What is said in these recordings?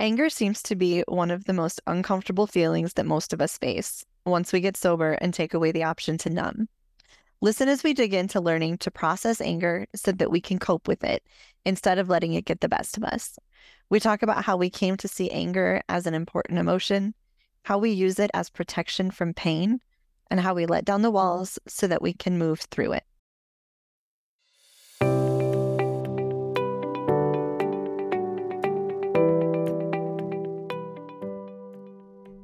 Anger seems to be one of the most uncomfortable feelings that most of us face once we get sober and take away the option to numb. Listen as we dig into learning to process anger so that we can cope with it instead of letting it get the best of us. We talk about how we came to see anger as an important emotion, how we use it as protection from pain, and how we let down the walls so that we can move through it.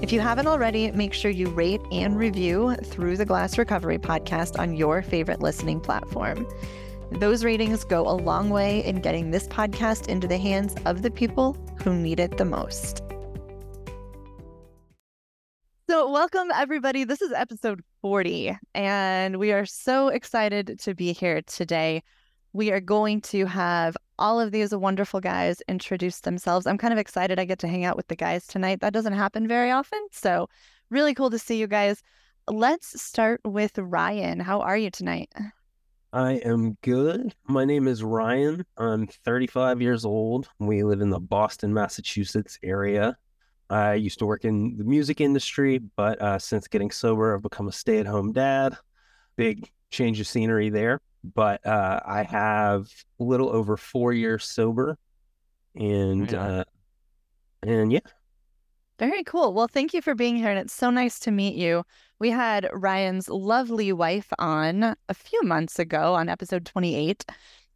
If you haven't already, make sure you rate and review Through the Glass Recovery podcast on your favorite listening platform. Those ratings go a long way in getting this podcast into the hands of the people who need it the most. So, welcome everybody. This is episode 40, and we are so excited to be here today we are going to have all of these wonderful guys introduce themselves. I'm kind of excited I get to hang out with the guys tonight. That doesn't happen very often. So, really cool to see you guys. Let's start with Ryan. How are you tonight? I am good. My name is Ryan. I'm 35 years old. We live in the Boston, Massachusetts area. I used to work in the music industry, but uh, since getting sober, I've become a stay at home dad. Big change of scenery there but uh, I have a little over four years sober, and yeah. Uh, and yeah. Very cool. Well, thank you for being here, and it's so nice to meet you. We had Ryan's lovely wife on a few months ago on episode 28,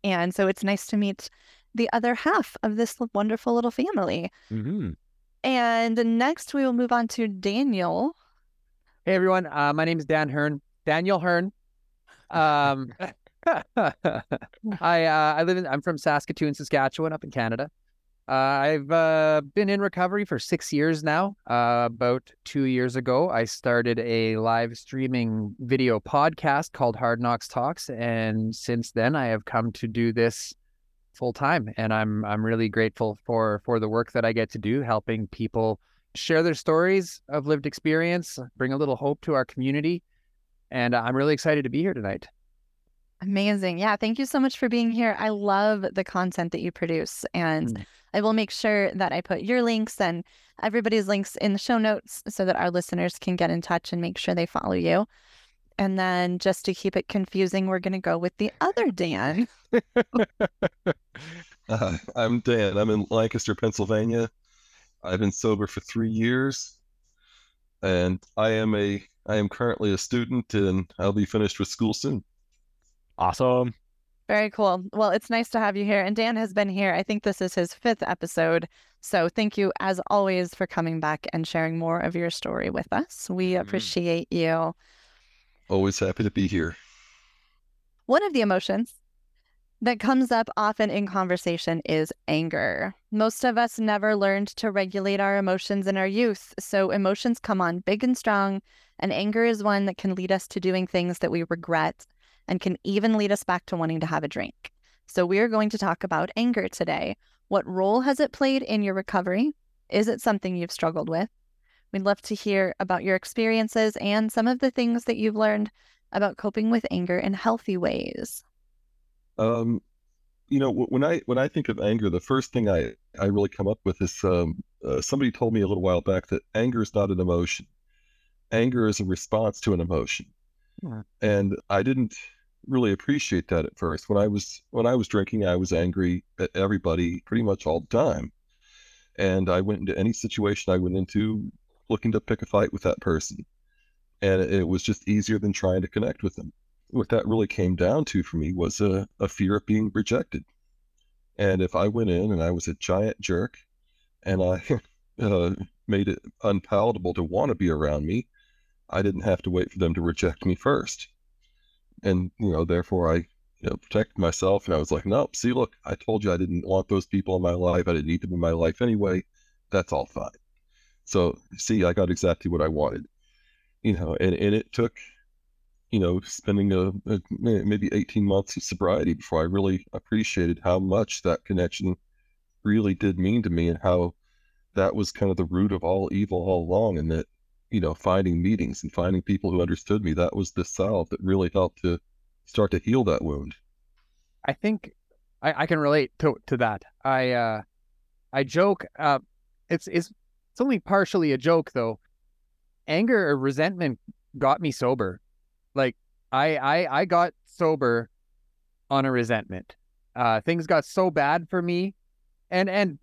and so it's nice to meet the other half of this wonderful little family. Mm-hmm. And next, we will move on to Daniel. Hey everyone, uh, my name is Dan Hearn. Daniel Hearn. Um, I uh, I live in I'm from Saskatoon, Saskatchewan, up in Canada. Uh, I've uh, been in recovery for six years now. Uh, about two years ago, I started a live streaming video podcast called Hard Knox Talks, and since then, I have come to do this full time, and I'm I'm really grateful for for the work that I get to do, helping people share their stories of lived experience, bring a little hope to our community, and I'm really excited to be here tonight. Amazing. Yeah. Thank you so much for being here. I love the content that you produce. And mm. I will make sure that I put your links and everybody's links in the show notes so that our listeners can get in touch and make sure they follow you. And then just to keep it confusing, we're going to go with the other Dan. uh, I'm Dan. I'm in Lancaster, Pennsylvania. I've been sober for three years, and I am a I am currently a student, and I'll be finished with school soon. Awesome. Very cool. Well, it's nice to have you here. And Dan has been here. I think this is his fifth episode. So thank you, as always, for coming back and sharing more of your story with us. We mm-hmm. appreciate you. Always happy to be here. One of the emotions that comes up often in conversation is anger. Most of us never learned to regulate our emotions in our youth. So emotions come on big and strong, and anger is one that can lead us to doing things that we regret and can even lead us back to wanting to have a drink. So, we are going to talk about anger today. What role has it played in your recovery? Is it something you've struggled with? We'd love to hear about your experiences and some of the things that you've learned about coping with anger in healthy ways. Um, you know, when I when I think of anger, the first thing I I really come up with is um, uh, somebody told me a little while back that anger is not an emotion. Anger is a response to an emotion. And I didn't really appreciate that at first. When I was when I was drinking, I was angry at everybody pretty much all the time. And I went into any situation I went into looking to pick a fight with that person. And it was just easier than trying to connect with them. What that really came down to for me was a, a fear of being rejected. And if I went in and I was a giant jerk and I uh, made it unpalatable to want to be around me, I didn't have to wait for them to reject me first. And, you know, therefore I, you know, protected myself and I was like, no, see, look, I told you I didn't want those people in my life. I didn't need them in my life anyway. That's all fine. So, see, I got exactly what I wanted. you know, and, and it took, you know, spending a, a maybe 18 months of sobriety before I really appreciated how much that connection really did mean to me and how that was kind of the root of all evil all along. And that, you know, finding meetings and finding people who understood me, that was the salve that really helped to start to heal that wound. I think I, I can relate to to that. I uh I joke, uh it's it's it's only partially a joke though. Anger or resentment got me sober. Like I I I got sober on a resentment. Uh things got so bad for me and and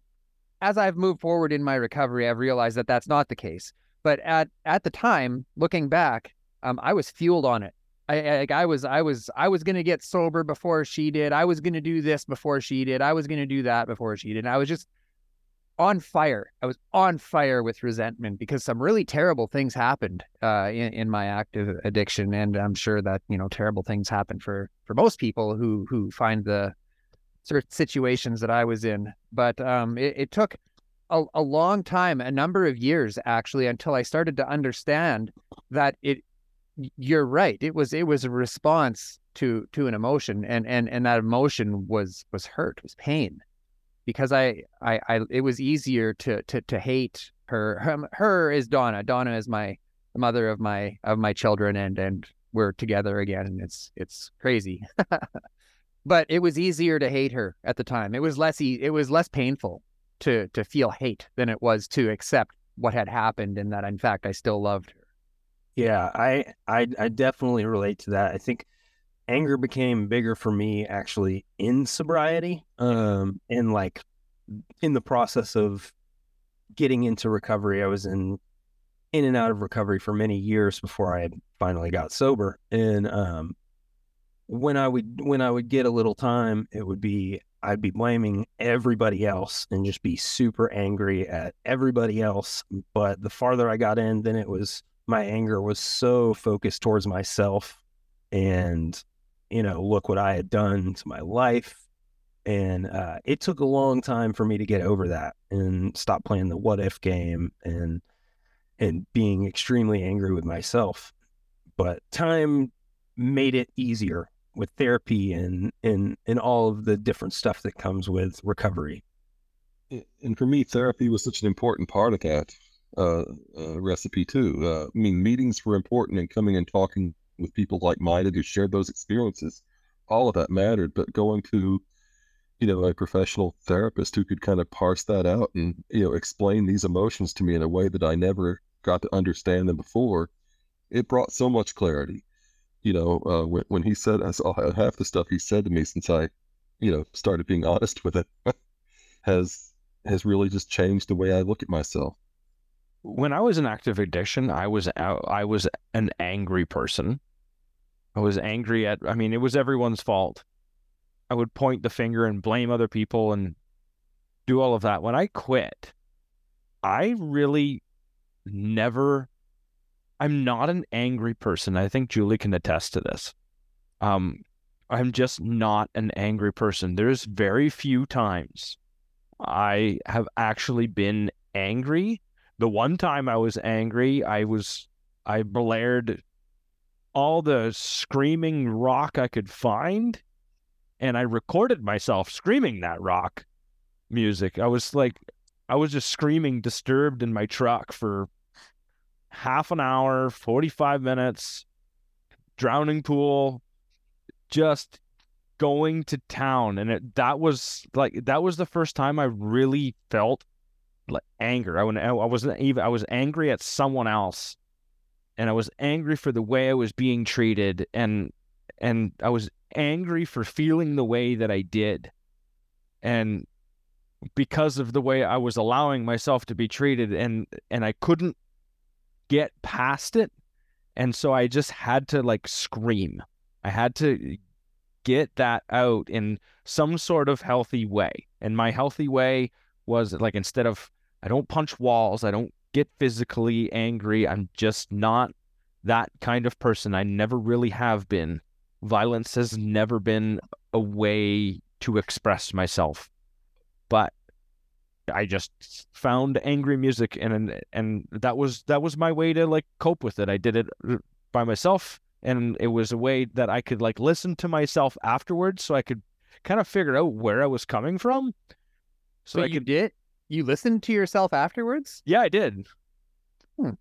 as I've moved forward in my recovery, I've realized that that's not the case. But at at the time, looking back, um, I was fueled on it. I, I, I was I was I was gonna get sober before she did. I was gonna do this before she did. I was gonna do that before she did. And I was just on fire. I was on fire with resentment because some really terrible things happened uh, in, in my active addiction, and I'm sure that you know terrible things happen for for most people who who find the certain situations that I was in. But um, it, it took a, a long time, a number of years actually, until I started to understand that it you're right. It was it was a response to to an emotion, and and and that emotion was was hurt, was pain, because I I, I it was easier to to to hate her. Her, is Donna. Donna is my the mother of my of my children, and and we're together again, and it's it's crazy. but it was easier to hate her at the time. It was less e- it was less painful to to feel hate than it was to accept what had happened, and that in fact I still loved her. Yeah, I, I I definitely relate to that. I think anger became bigger for me actually in sobriety, um, and like in the process of getting into recovery. I was in in and out of recovery for many years before I finally got sober. And um, when I would when I would get a little time, it would be I'd be blaming everybody else and just be super angry at everybody else. But the farther I got in, then it was my anger was so focused towards myself and you know look what i had done to my life and uh, it took a long time for me to get over that and stop playing the what if game and and being extremely angry with myself but time made it easier with therapy and and and all of the different stuff that comes with recovery and for me therapy was such an important part of that uh, uh, recipe too. Uh, I mean, meetings were important and coming and talking with people like minded who shared those experiences. All of that mattered, but going to, you know, a professional therapist who could kind of parse that out and, you know, explain these emotions to me in a way that I never got to understand them before, it brought so much clarity. You know, uh, when, when he said, I saw half the stuff he said to me since I, you know, started being honest with it has, has really just changed the way I look at myself when I was in active addiction, I was I was an angry person. I was angry at I mean, it was everyone's fault. I would point the finger and blame other people and do all of that. When I quit, I really never I'm not an angry person. I think Julie can attest to this. Um I'm just not an angry person. There's very few times I have actually been angry the one time I was angry, I was I blared all the screaming rock I could find and I recorded myself screaming that rock music. I was like I was just screaming disturbed in my truck for half an hour, 45 minutes, drowning pool, just going to town and it that was like that was the first time I really felt like anger. I, I wasn't even, I was angry at someone else and I was angry for the way I was being treated and, and I was angry for feeling the way that I did. And because of the way I was allowing myself to be treated and, and I couldn't get past it. And so I just had to like scream. I had to get that out in some sort of healthy way. And my healthy way was like instead of I don't punch walls. I don't get physically angry. I'm just not that kind of person. I never really have been. Violence has never been a way to express myself. But I just found angry music and and that was that was my way to like cope with it. I did it by myself and it was a way that I could like listen to myself afterwards so I could kind of figure out where I was coming from. So, So I you could did you listened to yourself afterwards? Yeah, I did. Hmm.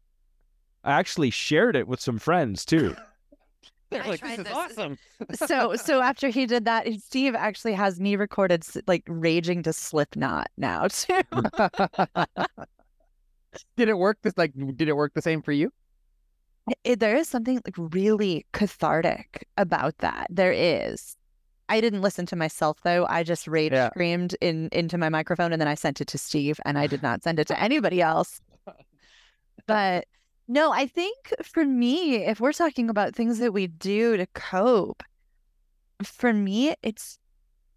I actually shared it with some friends too. They're I like, tried this is this. Uh, awesome. so so after he did that, Steve actually has me recorded like raging to Slipknot now too. did it work this like did it work the same for you? It- there is something like really cathartic about that. There is. I didn't listen to myself though. I just rage Yeah. screamed in into my microphone and then I sent it to Steve and I did not send it to anybody else. But no, I think for me, if we're talking about things that we do to cope, for me, it's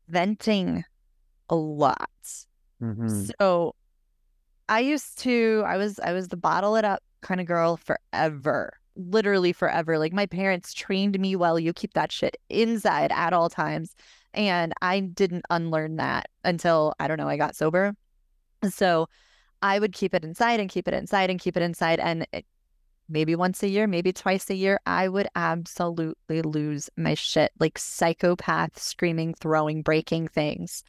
venting a lot. Mm-hmm. So I used to I was I was the bottle it up kind of girl forever. Literally forever. Like my parents trained me well, you keep that shit inside at all times. And I didn't unlearn that until I don't know, I got sober. So I would keep it inside and keep it inside and keep it inside and it, maybe once a year, maybe twice a year, I would absolutely lose my shit like psychopath screaming, throwing, breaking things.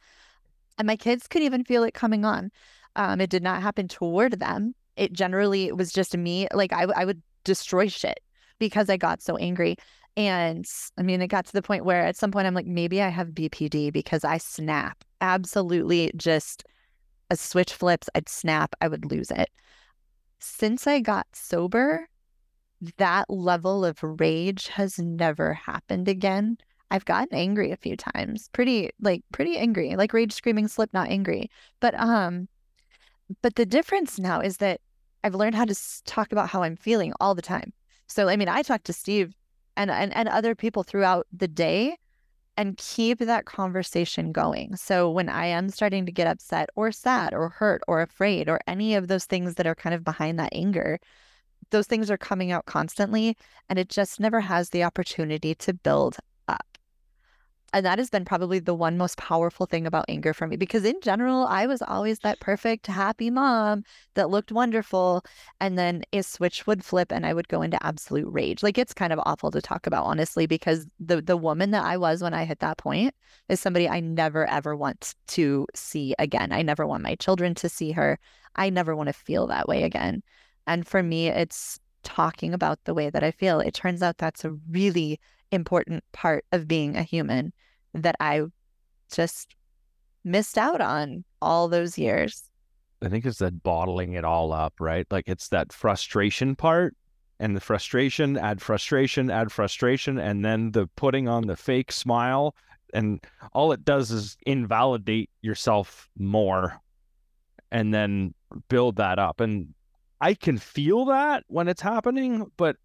And my kids could even feel it coming on. Um, it did not happen toward them. It generally it was just me. Like I, I would destroy shit because I got so angry. And I mean, it got to the point where at some point I'm like, maybe I have BPD because I snap. Absolutely just a switch flips, I'd snap, I would lose it. Since I got sober, that level of rage has never happened again. I've gotten angry a few times, pretty like pretty angry, like rage screaming Slipknot angry. But um, but the difference now is that I've learned how to talk about how I'm feeling all the time. So I mean, I talk to Steve and and, and other people throughout the day and keep that conversation going. So when I am starting to get upset or sad or hurt or afraid or any of those things that are kind of behind that anger, those things are coming out constantly and it just never has the opportunity to build up. And that has been probably the one most powerful thing about anger for me because in general, I was always that perfect, happy mom that looked wonderful. And then a switch would flip and I would go into absolute rage. Like it's kind of awful to talk about, honestly, because the the woman that I was when I hit that point is somebody I never ever want to see again. I never want my children to see her. I never want to feel that way again. And for me, it's talking about the way that I feel. It turns out that's a really important part of being a human that I just missed out on all those years. I think it's that bottling it all up, right? Like it's that frustration part and the frustration, add frustration, add frustration, and then the putting on the fake smile. And all it does is invalidate yourself more and then build that up. And I can feel that when it's happening, but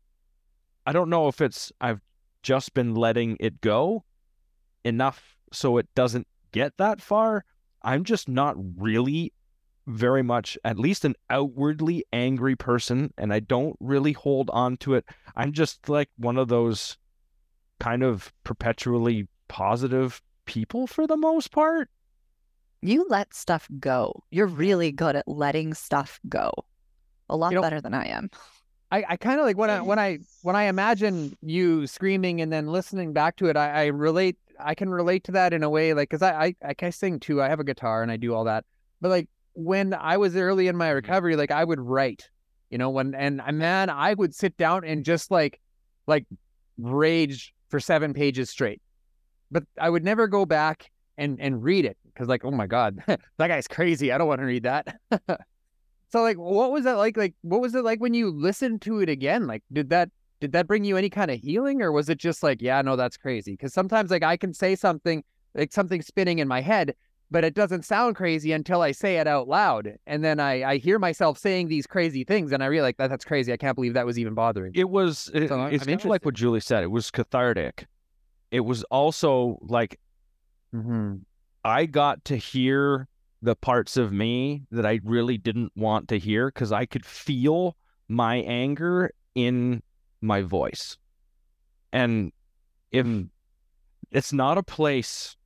I don't know if it's, I've just been letting it go enough so it doesn't get that far. I'm just not really very much, at least an outwardly angry person, and I don't really hold on to it. I'm just like one of those kind of perpetually positive people for the most part. You let stuff go. You're really good at letting stuff go. A lot You know- better than I am. I, I kind of like when I when I when I imagine you screaming and then listening back to it, I, I relate. I can relate to that in a way, like because I, I I I sing too. I have a guitar and I do all that. But like when I was early in my mm-hmm. recovery, like I would write, you know, when and man, I would sit down and just like like rage for seven pages straight. But I would never go back and and read it because like oh my god, that guy's crazy. I don't want to read that. So like what was that like like what was it like when you listened to it again? Like did that did that bring you any kind of healing or was it just like yeah, no that's crazy? Cuz sometimes like I can say something like something spinning in my head but it doesn't sound crazy until I say it out loud and then I I hear myself saying these crazy things and I realize that that's crazy. I can't believe that was even bothering. me. It was, it, So it's kind of like what Julie said. It was cathartic. It was also like Mm-hmm. I got to hear the parts of me that I really didn't want to hear because I could feel my anger in my voice. And if hmm. it's not a place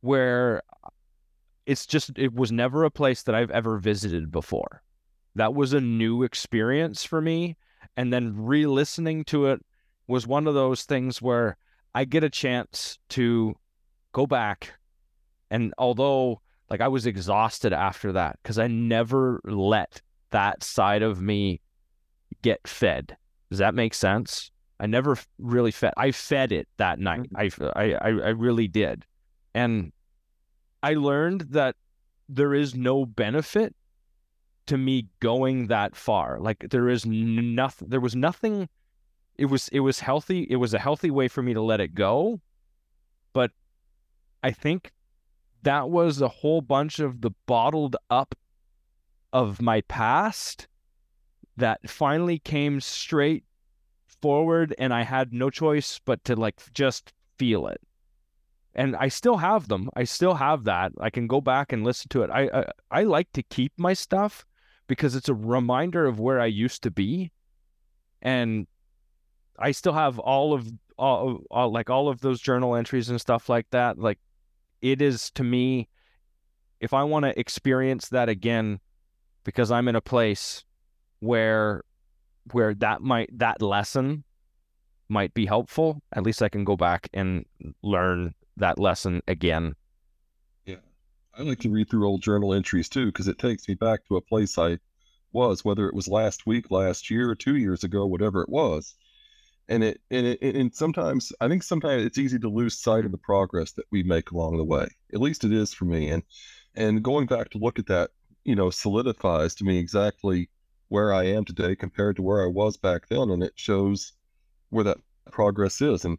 where it's just it was never a place that I've ever visited before. That was a new experience for me, and then re-listening to it was one of those things where I get a chance to go back, and although like I was exhausted after that because I never let that side of me get fed. Does that make sense? I never really fed. I fed it that night. Mm-hmm. I, I, I really did, and I learned that there is no benefit to me going that far. Like there is nothing. There was nothing. It was it was healthy. It was a healthy way for me to let it go, but I think that was a whole bunch of the bottled up of my past that finally came straight forward and I had no choice but to like just feel it. And I still have them. I still have that. I can go back and listen to it. I I, I like to keep my stuff because it's a reminder of where I used to be. And I still have all of all, all like all of those journal entries and stuff like that. Like it is to me if I want to experience that again because I'm in a place where where that might that lesson might be helpful, at least I can go back and learn that lesson again. Yeah. I like to read through old journal entries too because it takes me back to a place I was, whether it was last week, last year, two years ago, whatever it was. And it and it and sometimes I think sometimes it's easy to lose sight of the progress that we make along the way. At least it is for me. And and going back to look at that, you know, solidifies to me exactly where I am today compared to where I was back then, and it shows where that progress is. And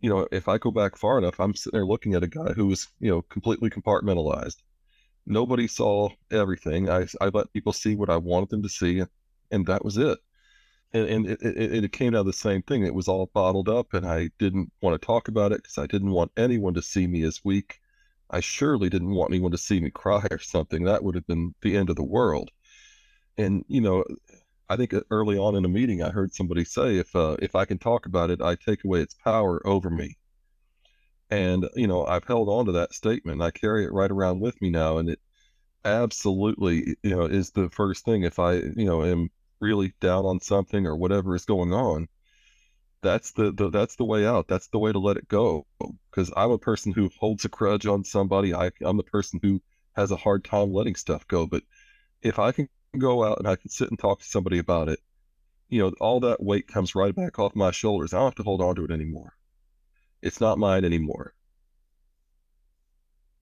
you know, if I go back far enough, I'm sitting there looking at a guy who was, you know, completely compartmentalized. Nobody saw everything. I, I let people see what I wanted them to see, and that was it. And, and it, it, it came out of the same thing. It was all bottled up, and I didn't want to talk about it because I didn't want anyone to see me as weak. I surely didn't want anyone to see me cry or something. That would have been the end of the world. And you know, I think uh, early on in a meeting, I heard somebody say, "If uh, if I can talk about it, I take away its power over me." And you know, I've held on to that statement. I carry it right around with me now, and it absolutely, you know, is the first thing. If I, you know, am really down on something or whatever is going on, that's the, the that's the way out. That's the way to let it go. Because I'm a person who holds a grudge on somebody. I I'm the person who has a hard time letting stuff go. But if I can go out and I can sit and talk to somebody about it, you know, all that weight comes right back off my shoulders. I don't have to hold on to it anymore. It's not mine anymore.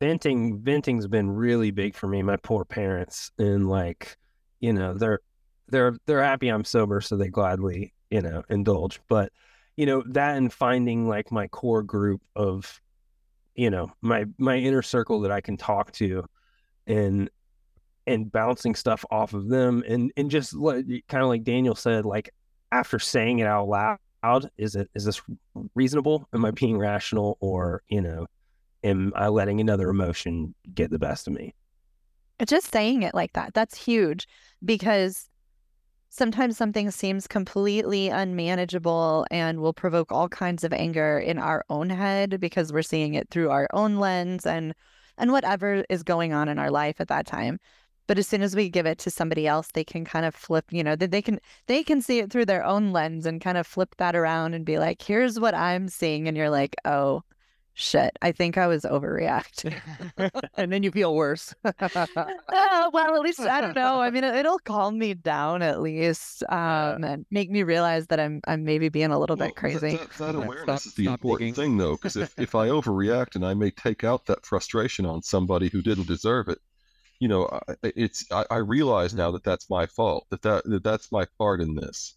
Venting, venting's been really big for me. My poor parents, and like, you know, they're they're they're happy I'm sober, so they gladly, you know, indulge. But you know that and finding like my core group of, you know, my my inner circle that I can talk to, and and bouncing stuff off of them and and just like, kind of like Daniel said like after saying it out loud is it is this reasonable? Am I being rational? Or you know am I letting another emotion get the best of me? Just saying it like that that's huge. Because sometimes something seems completely unmanageable and will provoke all kinds of anger in our own head because we're seeing it through our own lens and and whatever is going on in our life at that time. But as soon as we give it to somebody else they can kind of flip you know they can they can see it through their own lens and kind of flip that around and be like here's what i'm seeing and you're like oh shit i think i was overreacting. And then you feel worse. Uh, well at least i don't know i mean it'll calm me down at least um, and make me realize that i'm i'm maybe being a little well, bit crazy. that, that, that awareness stop, is the important digging. thing though because if, if i overreact and i may take out that frustration on somebody who didn't deserve it you know, it's I, I, realize now that that's my fault, that, that that that's my part in this,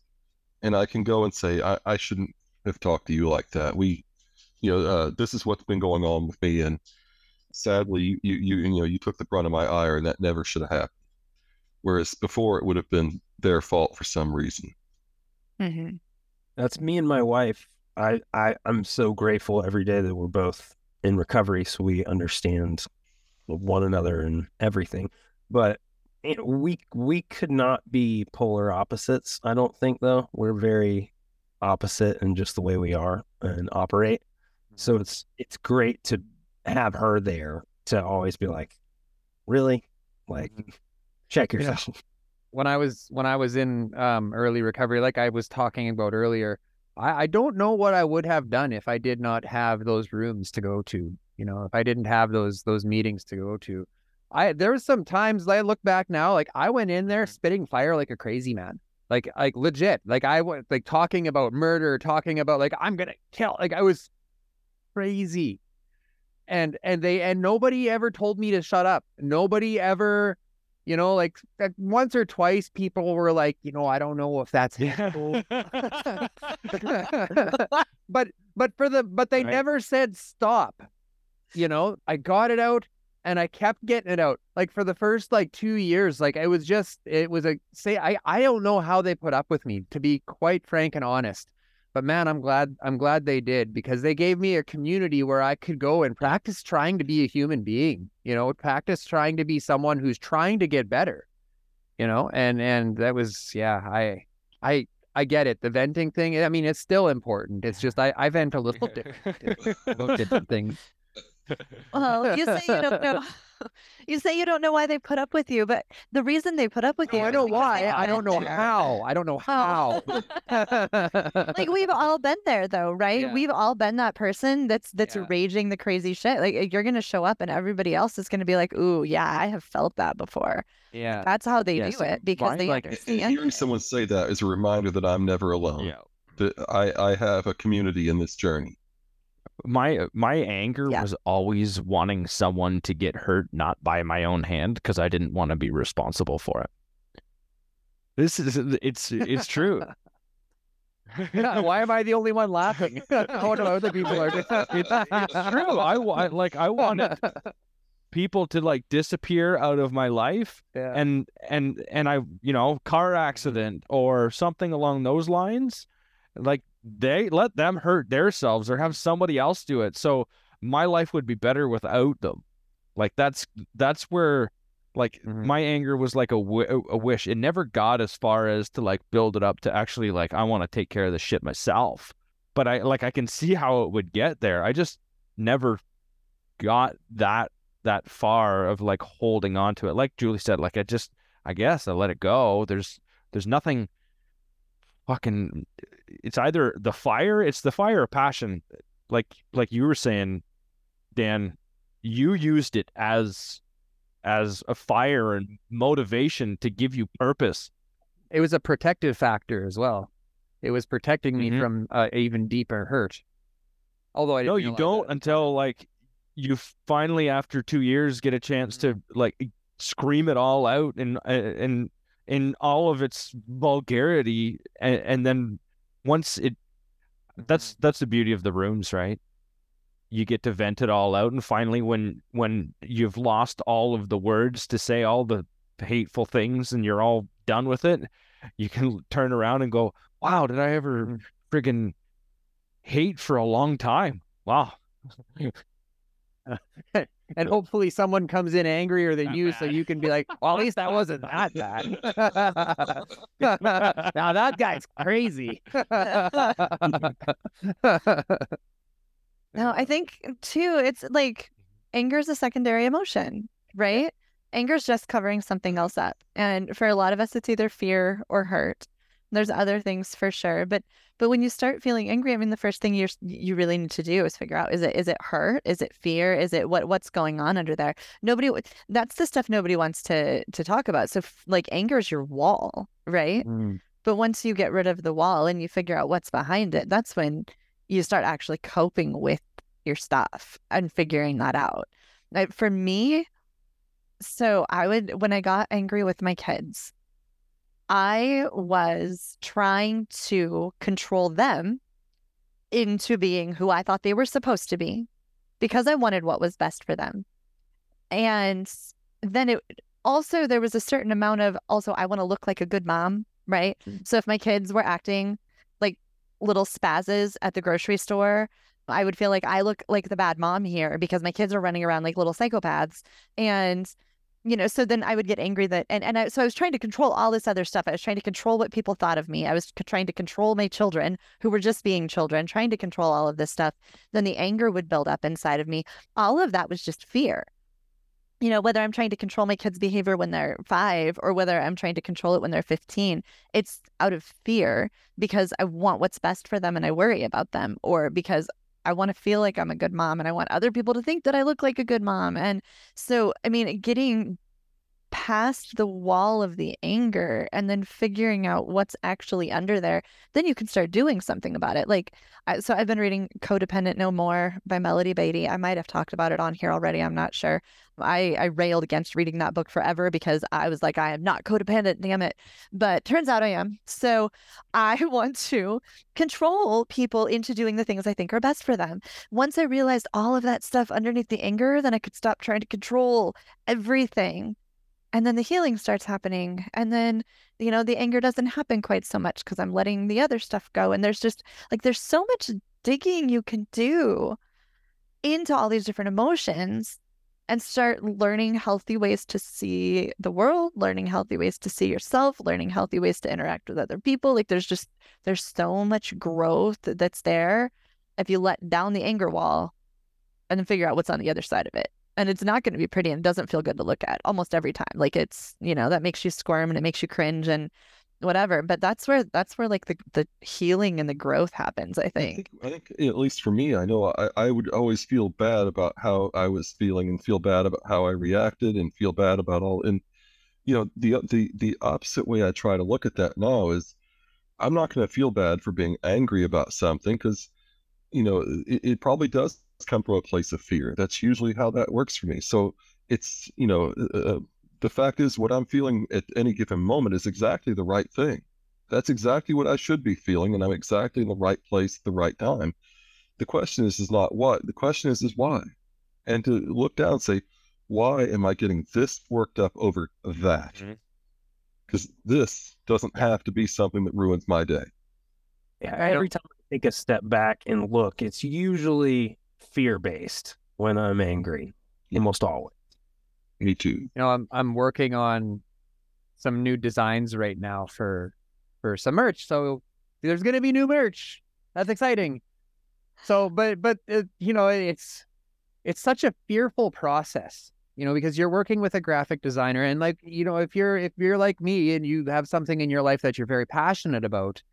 and I can go and say I, I shouldn't have talked to you like that. We, you know, uh, this is what's been going on with me, and sadly, you, you you you know you took the brunt of my ire, and that never should have happened. Whereas before, it would have been their fault for some reason. Mm-hmm. That's me and my wife. I, I I'm so grateful every day that we're both in recovery, so we understand one another and everything. But you know, we we could not be polar opposites. I don't think though. We're very opposite in just the way we are and operate. So mm-hmm. it's it's great to have her there to always be like, really? Like, Mhm. check yourself. when I was when I was in um, early recovery, like I was talking about earlier, I, I don't know what I would have done if I did not have those rooms to go to. You know, if I didn't have those those meetings to go to. I there was some times I look back now, like I went in there spitting fire like a crazy man. Like like legit. Like I was like talking about murder, talking about like I'm gonna kill like I was crazy. And and they and nobody ever told me to shut up. Nobody ever you know, like like, once or twice, people were like, you know, I don't know if that's but but for the but they Right. never said stop. You know, I got it out and I kept getting it out. Like for the first like two years, like it was just it was a say I I don't know how they put up with me to be quite frank and honest. But man, I'm glad I'm glad they did because they gave me a community where I could go and practice trying to be a human being, you know, practice trying to be someone who's trying to get better. You know, and and that was yeah, I I I get it. The venting thing, I mean, it's still important. It's just I, I vent a little different different things. Well, you say you don't know. You say you don't know why they put up with you, but the reason they put up with you. Oh, I know why. I don't know how. I don't know oh. how. like we've all been there though right Yeah. we've all been that person that's that's Yeah. raging the crazy shit like eh, you're gonna show up and everybody else is gonna be like ooh yeah i have felt that before yeah. that's how they Yes, do it because mine, they like, And- and understand hearing it. someone say that is a reminder that I'm never alone. yeah. That I, I have a community in this journey. My uh, my anger Yeah. was always wanting someone to get hurt not by my own hand because I didn't want to be responsible for it. This is uh, it's it's true. Why am I the only one laughing? what do other people are doing? It's, it's true. I want like I wanted people to like disappear out of my life Yeah. and and and I you know car mm-hmm. accident or something along those lines like they let them hurt themselves or have somebody else do it. So my life would be better without them. Like that's that's where like Mhm. my anger was like a, w- a wish. It never got as far as to like build it up to actually like I want to take care of this shit myself. But I like I can see how it would get there. I just never got that that far of like holding on to it. Like Julie said like I just I guess I let it go. There's there's nothing fucking it's either the fire it's the fire of passion like like you were saying Dan you used it as as a fire and motivation to give you purpose it was a protective factor as well. It was protecting me Mhm. from uh, even deeper hurt. Although I didn't no you don't it. until like you finally after two years get a chance to like scream it all out and and in all of its vulgarity and, and then once it that's mm-hmm. that's the beauty of the rooms right? You get to vent it all out and finally when when you've lost all of the words to say all the hateful things and you're all done with it you can turn around and go wow did i ever mm-hmm. friggin hate for a long time? Wow eh, and hopefully someone comes in angrier than Not you, so you can be like, "Well, at least that wasn't that bad." now that guy's crazy. no i think too it's like anger is a secondary emotion right? Anger is just covering something else up and for a lot of us it's either fear or hurt there's other things for sure but but when you start feeling angry i mean the first thing you you really need to do is figure out is it is it hurt? Is it fear? Is it what what's going on under there? Nobody that's the stuff nobody wants to to talk about so f- like anger is your wall right? Mm. but once you get rid of the wall and you figure out what's behind it that's when you start actually coping with your stuff and figuring that out. Like, for me so i would when i got angry with my kids I was trying to control them into being who I thought they were supposed to be because I wanted what was best for them. And then it also, there was a certain amount of also, I want to look like a good mom, right? Mm. So if my kids were acting like little spazzes at the grocery store, I would feel like I look like the bad mom here because my kids are running around like little psychopaths. And you know, so then I would get angry that, and, and I, so I was trying to control all this other stuff. I was trying to control what people thought of me. I was trying to control my children who were just being children, trying to control all of this stuff. Then the anger would build up inside of me. All of that was just fear. you know, whether I'm trying to control my kids' behavior when they're five or whether I'm trying to control it when they're 15, it's out of fear because I want what's best for them and I worry about them, or because I want to feel like I'm a good mom and I want other people to think that I look like a good mom. And so, I mean, getting past the wall of the anger and then figuring out what's actually under there, then you can start doing something about it. Like, I, so I've been reading Codependent No More by Melody Beattie. I might have talked about it on here already. I'm not sure. I, I railed against reading that book forever because I was like, I am not codependent, damn it. But turns out I am. So I want to control people into doing the things I think are best for them. Once I realized all of that stuff underneath the anger, then I could stop trying to control everything and then the healing starts happening and then you know the anger doesn't happen quite so much because i'm letting the other stuff go and there's just like there's so much digging you can do into all these different emotions and start learning healthy ways to see the world learning healthy ways to see yourself learning healthy ways to interact with other people like there's just there's so much growth that's there if you let down the anger wall and then figure out what's on the other side of it and it's not going to be pretty and doesn't feel good to look at almost every time. Like it's you know that makes you squirm and it makes you cringe and whatever but that's where that's where like the, the healing and the growth happens i think I think, I think at least for me, I know I, I would always feel bad about how I was feeling and feel bad about how I reacted and feel bad about all and you know the the the opposite way I try to look at that now is I'm not going to feel bad for being angry about something because you know it, it probably does come from a place of fear. That's usually how that works for me. So it's, you know, uh, uh, the fact is what I'm feeling at any given moment is exactly the right thing. That's exactly what I should be feeling, and I'm exactly in the right place at the right time. The question is, is not what. The question is, is why. And to look down and say, why am I getting this worked up over that? Because mm-hmm. this doesn't have to be something that ruins my day. Yeah, every time I take a step back and look, it's usually fear based when I'm angry, almost always. Me too. You know, I'm I'm working on some new designs right now for for some merch. So there's going to be new merch. That's exciting. So, but but uh, you know, it's it's such a fearful process. You know, because you're working with a graphic designer, and like you know, if you're if you're like me and you have something in your life that you're very passionate about,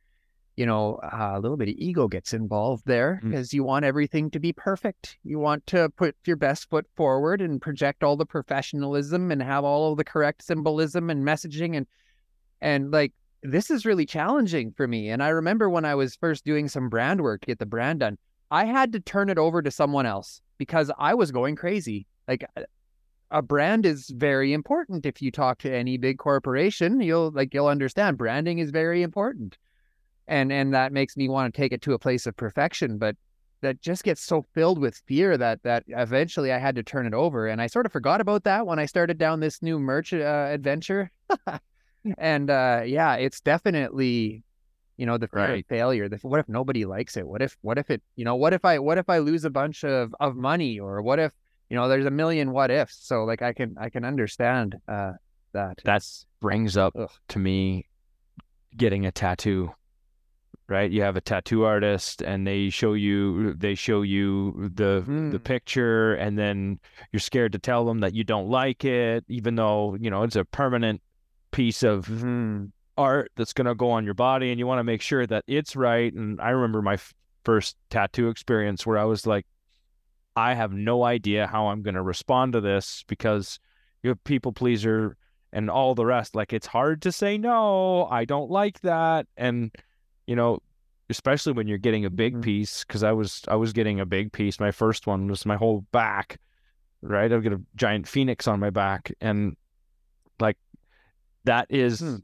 you know, uh, a little bit of ego gets involved there because mm. you want everything to be perfect. You want to put your best foot forward and project all the professionalism and have all of the correct symbolism and messaging and and like this is really challenging for me. And I remember when I was first doing some brand work to get the brand done, I had to turn it over to someone else because I was going crazy. Like a brand is very important. If you talk to any big corporation, you'll like you'll understand branding is very important and and that makes me want to take it to a place of perfection but that just gets so filled with fear that that eventually I had to turn it over and I sort of forgot about that when I started down this new merch uh, adventure. And uh, yeah it's definitely you know the fear right. of failure the, what if nobody likes it? What if what if it you know what if I what if I lose a bunch of of money? Or what if you know there's a million what ifs? So like I can I can understand uh that. That brings up Ugh. to me getting a tattoo right? You have a tattoo artist and they show you they show you the mm. the picture and then you're scared to tell them that you don't like it even though you know it's a permanent piece of mm, art that's going to go on your body and you want to make sure that it's right. And i remember my f- first tattoo experience where i was like i have no idea how i'm going to respond to this because you're a people pleaser and all the rest. Like it's hard to say no i don't like that. And you know, especially when you're getting a big mm-hmm. piece, because I was I was getting a big piece. My first one was my whole back, right? I've got a giant phoenix on my back, and like that is hmm.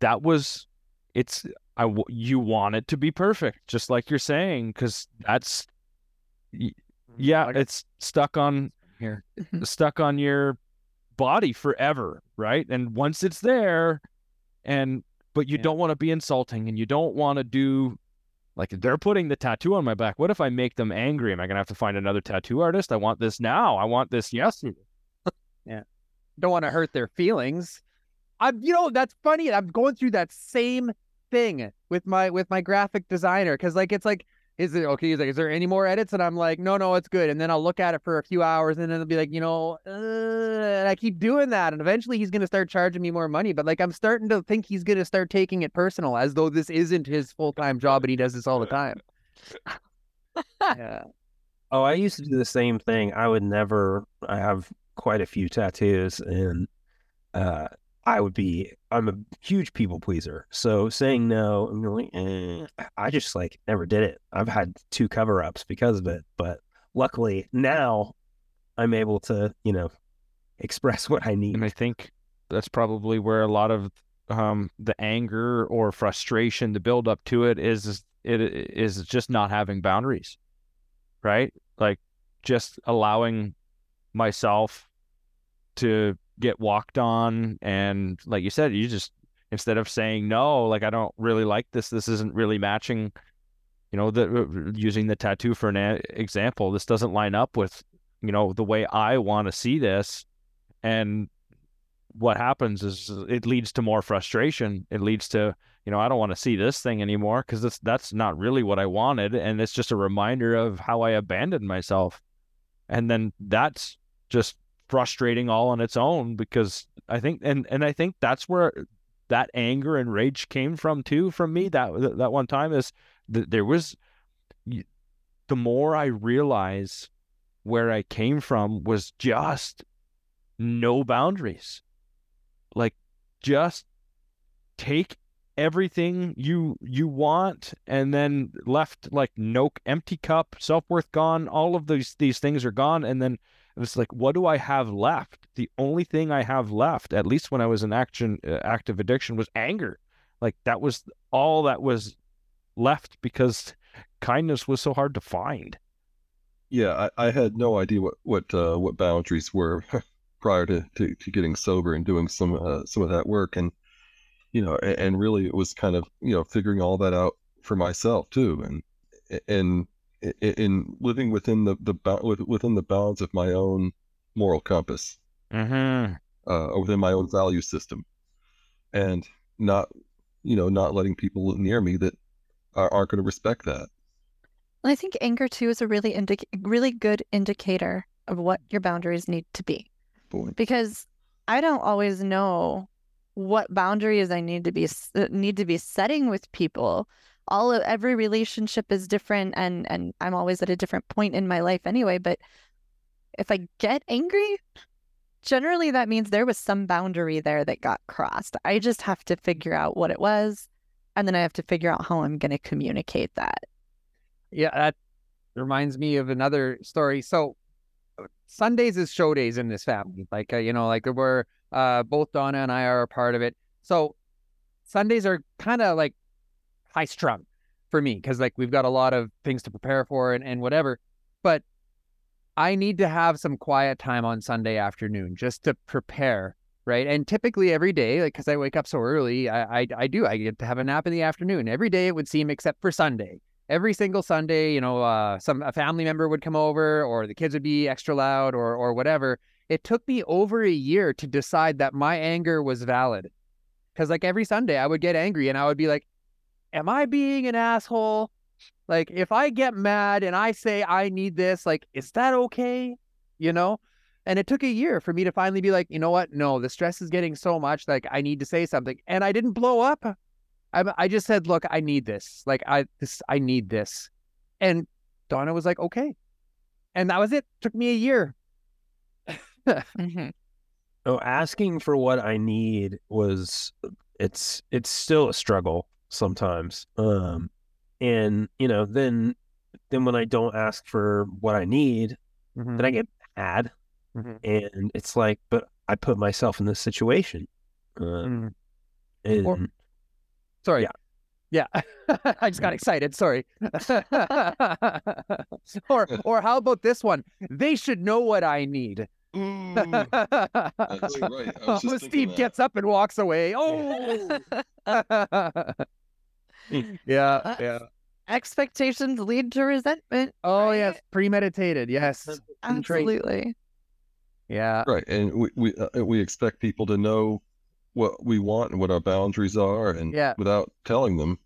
that was it's I you want it to be perfect, just like you're saying, because that's mm-hmm. yeah, it's stuck on here, stuck on your body forever, right? And once it's there, and but you yeah. don't want to be insulting and you don't want to do like they're putting the tattoo on my back. What if I make them angry? Am I gonna have to find another tattoo artist? I want this now. I want this yesterday. yeah. Don't want to hurt their feelings. I'm you know, that's funny. I'm going through that same thing with my with my graphic designer because like it's like is it okay? He's like, is there any more edits? And I'm like, no, no, it's good. And then I'll look at it for a few hours and then it'll be like, you know, uh, and I keep doing that. And eventually he's going to start charging me more money. But like, I'm starting to think he's going to start taking it personal as though this isn't his full time job and he does this all the time. yeah. Oh, I used to do the same thing. I would never, I have quite a few tattoos and uh, I would be, I'm a huge people pleaser. So saying no, I'm like, eh, I just like never did it. I've had two cover ups because of it. But luckily now I'm able to, you know, express what I need. And I think that's probably where a lot of um, the anger or frustration, the build up to it is it is just not having boundaries, right? Like just allowing myself to get walked on and like you said you just instead of saying no like i don't really like this this isn't really matching you know the uh, using the tattoo for an example this doesn't line up with you know the way i want to see this. And what happens is it leads to more frustration. It leads to you know i don't want to see this thing anymore because that's that's not really what i wanted and it's just a reminder of how i abandoned myself. And then that's just frustrating all on its own because I think and and I think that's where that anger and rage came from too from me. That that one time is that there was the more I realize where I came from was just no boundaries. Like just take everything you you want and then left like no empty cup self-worth gone all of these these things are gone. And then it's like, what do I have left? The only thing I have left, at least when I was in action, uh, active addiction, was anger. Like that was all that was left because kindness was so hard to find. Yeah, I, I had no idea what what uh, what boundaries were prior to, to, to, getting sober and doing some uh, some of that work, and you know, and, and really it was kind of you know figuring all that out for myself too, and and in living within the the within the bounds of my own moral compass, mm-hmm. uh, or within my own value system, and not you know not letting people near me that are, aren't going to respect that. I think anger too is a really indi- really good indicator of what your boundaries need to be. Boy. Because I don't always know what boundaries I need to be need to be setting with people all of every relationship is different and and I'm always at a different point in my life anyway, but if I get angry, generally that means there was some boundary there that got crossed. I just have to figure out what it was and then I have to figure out how I'm going to communicate that. Yeah, that reminds me of another story. So Sundays is show days in this family. Like uh, you know, like we're uh, both Donna and I are a part of it. So Sundays are kind of like high strung for me because like we've got a lot of things to prepare for and, and whatever. But I need to have some quiet time on Sunday afternoon just to prepare, right? And typically every day, like because I wake up so early, I, I I do I get to have a nap in the afternoon every day. It would seem except for Sunday. Every single Sunday, you know, uh, some a family member would come over, or the kids would be extra loud, or or whatever. It took me over a year to decide that my anger was valid, because like every Sunday I would get angry and I would be like, am I being an asshole? Like, if I get mad and I say I need this, like, is that okay? You know? And it took a year for me to finally be like, you know what? No, the stress is getting so much. Like, I need to say something. And I didn't blow up. I, I just said, look, I need this. Like, I this I need this. And Donna was like, okay. And that was it. Took me a year. mm-hmm. Oh, asking for what I need was it's it's still a struggle sometimes. Um, and you know, then then when I don't ask for what I need, mm-hmm. then I get mad, mm-hmm. and it's like, but I put myself in this situation. Uh, mm. and, or, sorry, yeah. Yeah, I just got excited. Sorry. or or how about this one? They should know what I need. Ooh, that's right. Steve gets up and walks away. Oh. yeah, uh, yeah. Expectations lead to resentment. Oh right? yes, premeditated. Yes, absolutely. Yeah. Right, and we we uh, we expect people to know what we want and what our boundaries are, and yeah. without telling them.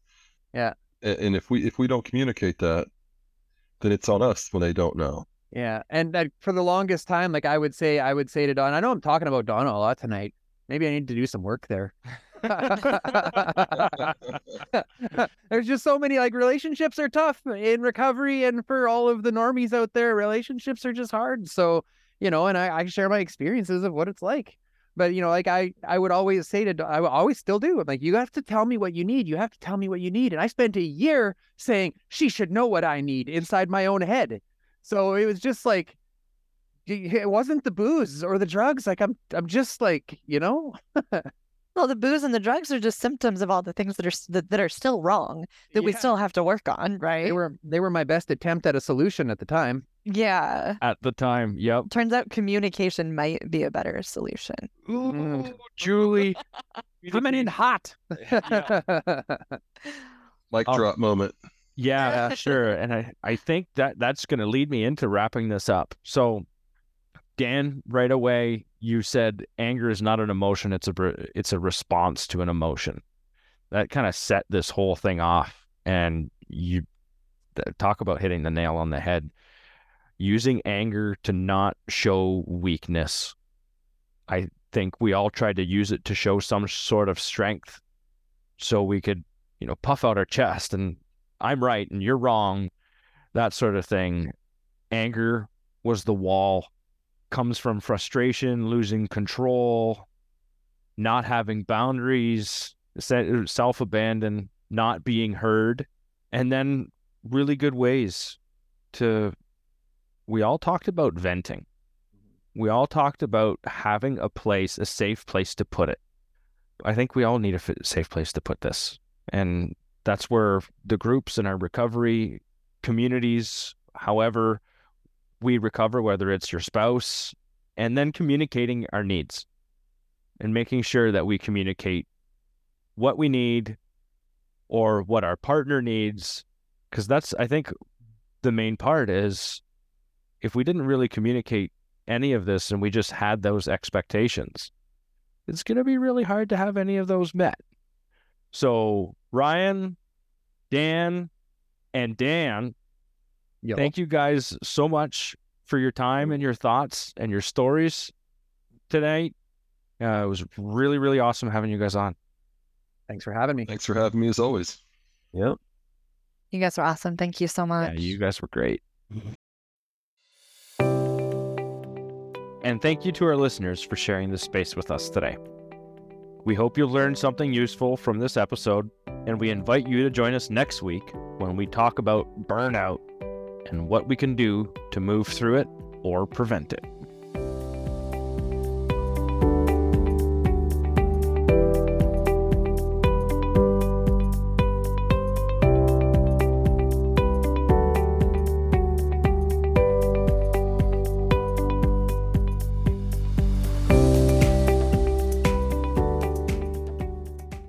Yeah. And, and if we if we don't communicate that, then it's on us when they don't know. Yeah, and that, for the longest time, like I would say, I would say to Don, I know I'm talking about Donna a lot tonight. Maybe I need to do some work there. There's just so many like relationships are tough in recovery, and for all of the normies out there, relationships are just hard. So you know, and I, I share my experiences of what it's like. But you know, like I, I would always say to, I would always still do. I'm like, you have to tell me what you need. You have to tell me what you need. And I spent a year saying she should know what I need inside my own head. So it was just like, it wasn't the booze or the drugs. Like I'm, I'm just like, you know. well, the booze and the drugs are just symptoms of all the things that are that, that are still wrong that yeah. we still have to work on, right? They were they were my best attempt at a solution at the time. Yeah. At the time, yep. Turns out communication might be a better solution. Ooh, mm. Julie, coming in hot. Mic um, drop moment. Yeah, yeah, sure. And I, I think that that's going to lead me into wrapping this up. So, Dan, right away, you said anger is not an emotion; it's a it's a response to an emotion. That kind of set this whole thing off, and you talk about hitting the nail on the head using anger to not show weakness. I think we all tried to use it to show some sort of strength so we could, you know, puff out our chest and I'm right and you're wrong, that sort of thing. Anger was the wall, comes from frustration, losing control, not having boundaries, self abandon, not being heard, and then really good ways to we all talked about venting. We all talked about having a place, a safe place to put it. I think we all need a safe place to put this. And that's where the groups in our recovery communities, however we recover, whether it's your spouse, and then communicating our needs and making sure that we communicate what we need or what our partner needs. Because that's, I think, the main part is if we didn't really communicate any of this and we just had those expectations, it's going to be really hard to have any of those met. So, Ryan, Dan, and Dan, Yo. thank you guys so much for your time and your thoughts and your stories today. Uh, it was really, really awesome having you guys on. Thanks for having me. Thanks for having me as always. Yep. You guys were awesome. Thank you so much. Yeah, you guys were great. And thank you to our listeners for sharing this space with us today. We hope you learned something useful from this episode, and we invite you to join us next week when we talk about burnout and what we can do to move through it or prevent it.